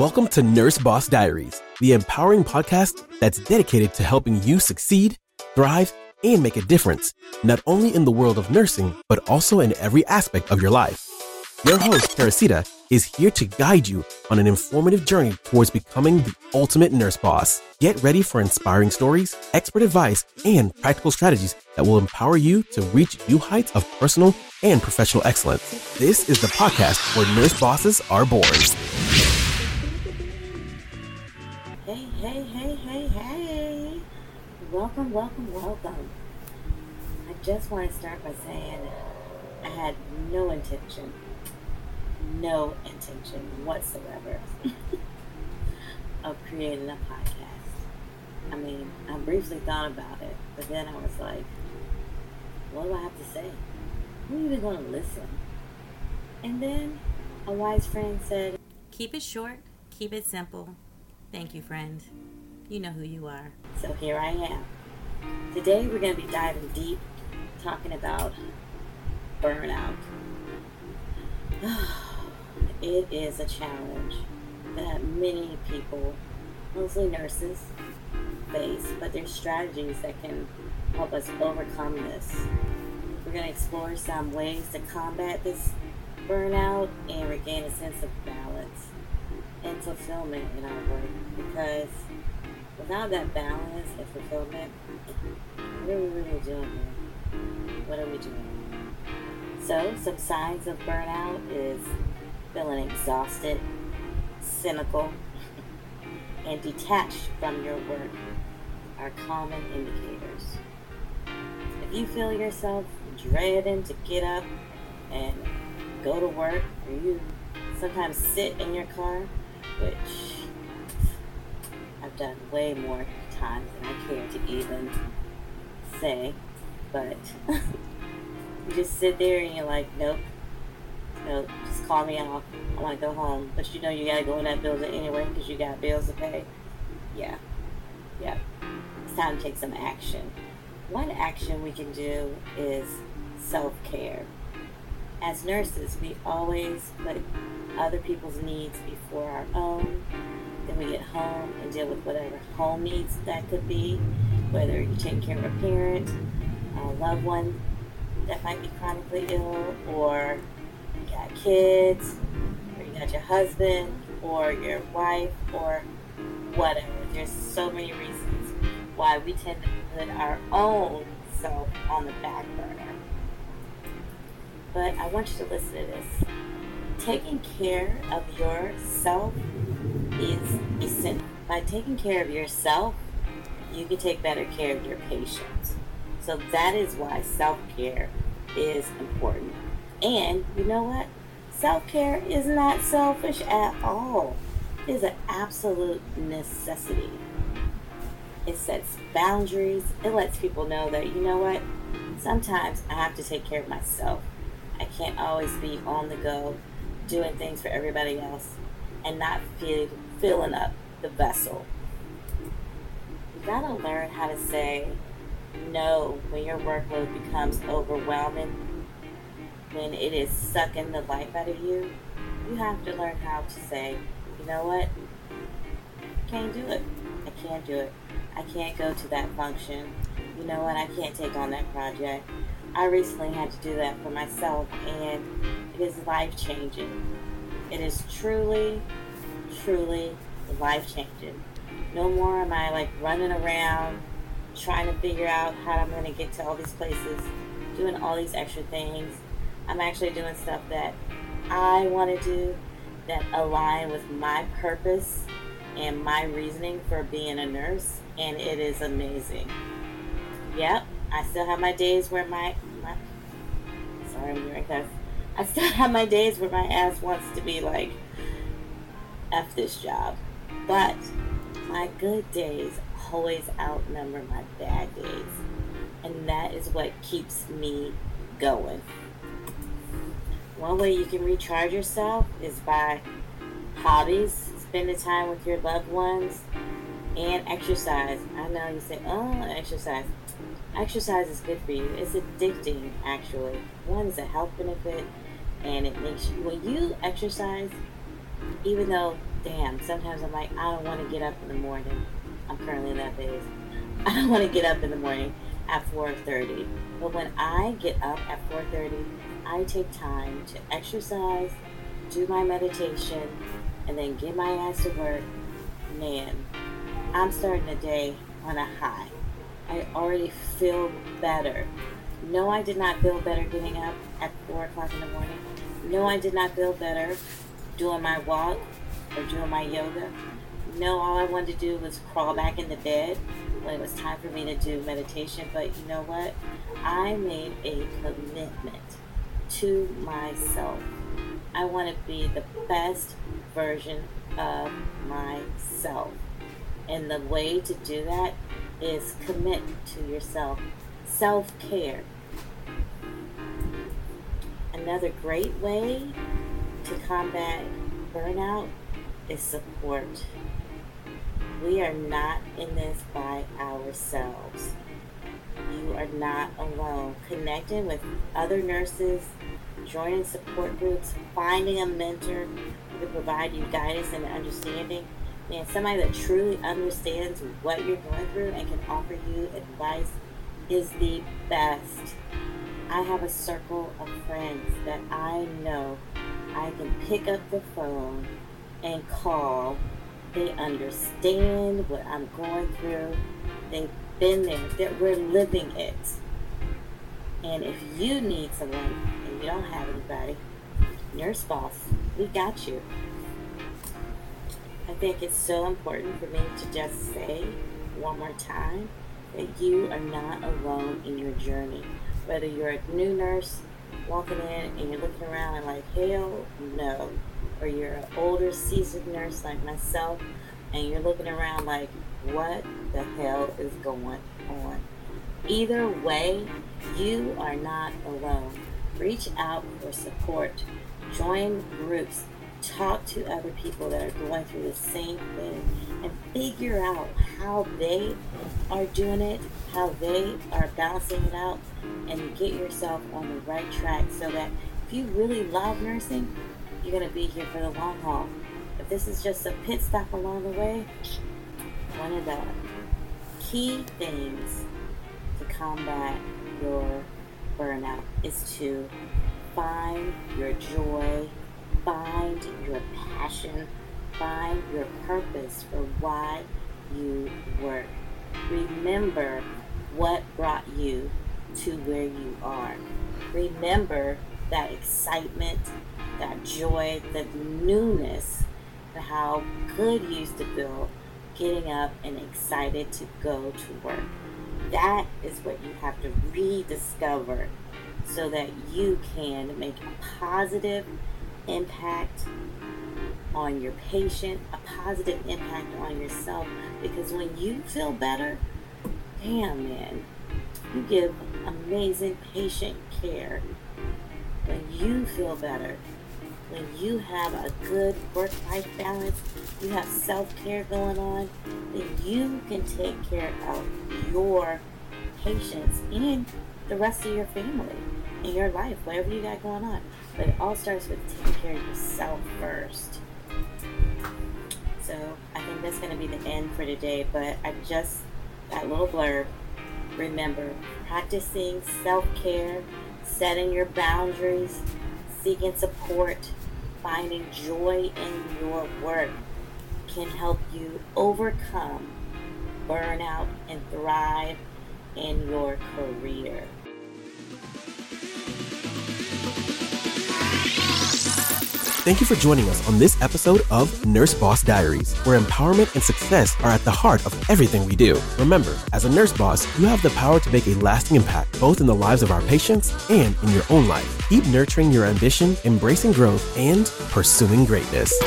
Welcome to Nurse Boss Diaries, the empowering podcast that's dedicated to helping you succeed, thrive, and make a difference, not only in the world of nursing, but also in every aspect of your life. Your host, Teresita, is here to guide you on an informative journey towards becoming the ultimate nurse boss. Get ready for inspiring stories, expert advice, and practical strategies that will empower you to reach new heights of personal and professional excellence. This is the podcast where nurse bosses are born. Hey, hey, hey, hey, hey. Welcome, welcome, welcome. I just want to start by saying I had no intention no intention whatsoever of creating a podcast. I mean, I briefly thought about it, but then I was like, what do I have to say? Who even going to listen? And then a wise friend said, Keep it short, keep it simple. Thank you, friend. You know who you are. So here I am. Today we're going to be diving deep, talking about burnout. it is a challenge that many people, mostly nurses, face, but there's strategies that can help us overcome this. We're going to explore some ways to combat this burnout and regain a sense of balance and fulfillment in our work because without that balance and fulfillment, what are we really doing here? What are we doing? So, some signs of burnout is feeling exhausted, cynical, and detached from your work are common indicators. If you feel yourself dreading to get up and go to work, or you sometimes sit in your car, which I've done way more times than I care to even say, but you just sit there and you're like, nope, nope, just call me off. I want to go home. But you know you got to go in that building anyway because you got bills to pay. Yeah. Yeah. It's time to take some action. One action we can do is self care. As nurses, we always put other people's needs before our own. Then we get home and deal with whatever home needs that could be, whether you take care of a parent, a loved one that might be chronically ill, or you got kids, or you got your husband, or your wife, or whatever. There's so many reasons why we tend to put our own self on the back burner. But I want you to listen to this. Taking care of yourself is essential. By taking care of yourself, you can take better care of your patients. So that is why self care is important. And you know what? Self care is not selfish at all. It is an absolute necessity. It sets boundaries. It lets people know that, you know what? Sometimes I have to take care of myself. I can't always be on the go doing things for everybody else and not feel, filling up the vessel. You gotta learn how to say no when your workload becomes overwhelming when it is sucking the life out of you, you have to learn how to say, you know what? I can't do it. I can't do it. I can't go to that function. You know what? I can't take on that project. I recently had to do that for myself, and it is life changing. It is truly, truly life changing. No more am I like running around trying to figure out how I'm going to get to all these places, doing all these extra things I'm actually doing stuff that I want to do that align with my purpose and my reasoning for being a nurse, and it is amazing. Yep, I still have my days where my, my sorry, I'm doing this. I still have my days where my ass wants to be like, F this job. But my good days always outnumber my bad days. And that is what keeps me going. One way you can recharge yourself is by hobbies, spending time with your loved ones, and exercise. I know you say, oh, exercise. Exercise is good for you. It's addicting, actually. One is a health benefit, and it makes you, when you exercise, even though damn, sometimes I'm like, I don't want to get up in the morning. I'm currently in that phase. I don't want to get up in the morning at 4.30. But when I get up at 4.30, I take time to exercise, do my meditation, and then get my ass to work. Man, I'm starting the day on a high. I already feel better. No, I did not feel better getting up at 4 o'clock in the morning. No, I did not feel better doing my walk or doing my yoga. No, all I wanted to do was crawl back in the bed when it was time for me to do meditation. But you know what? I made a commitment to myself. I want to be the best version of myself. And the way to do that is commit to yourself. Self care. Another great way to combat burnout is support. We are not in this by ourselves. You are not alone. Connecting with other nurses, joining support groups, finding a mentor who can provide you guidance and understanding. Man, somebody that truly understands what you're going through and can offer you advice is the best. I have a circle of friends that I know I can pick up the phone and call. They understand what I'm going through. They've been there. That we're living it. And if you need someone and you don't have anybody, nurse boss, we got you. I think it's so important for me to just say one more time that you are not alone in your journey. Whether you're a new nurse walking in and you're looking around and like, hell no. Or you're an older seasoned nurse like myself and you're looking around like, what the hell is going on? Either way, you are not alone. Reach out for support, join groups, talk to other people that are going through the same thing, and figure out how they are doing it, how they are balancing it out, and get yourself on the right track so that if you really love nursing, you're going to be here for the long haul. If this is just a pit stop along the way, one of the key things to combat your burnout is to find your joy, find your passion, find your purpose for why you work. Remember what brought you to where you are. Remember that excitement, that joy, that newness, how good you used to feel getting up and excited to go to work. That is what you have to rediscover so that you can make a positive impact on your patient, a positive impact on yourself. Because when you feel better, damn man, you give amazing patient care. When you feel better, when you have a good work life balance, you have self care going on, then you can take care of your patients and the rest of your family in your life, whatever you got going on. But it all starts with taking care of yourself first. So I think that's going to be the end for today. But I just, that little blurb, remember practicing self care, setting your boundaries, seeking support, finding joy in your work can help you overcome burnout and thrive in your career. Thank you for joining us on this episode of Nurse Boss Diaries, where empowerment and success are at the heart of everything we do. Remember, as a nurse boss, you have the power to make a lasting impact both in the lives of our patients and in your own life. Keep nurturing your ambition, embracing growth, and pursuing greatness.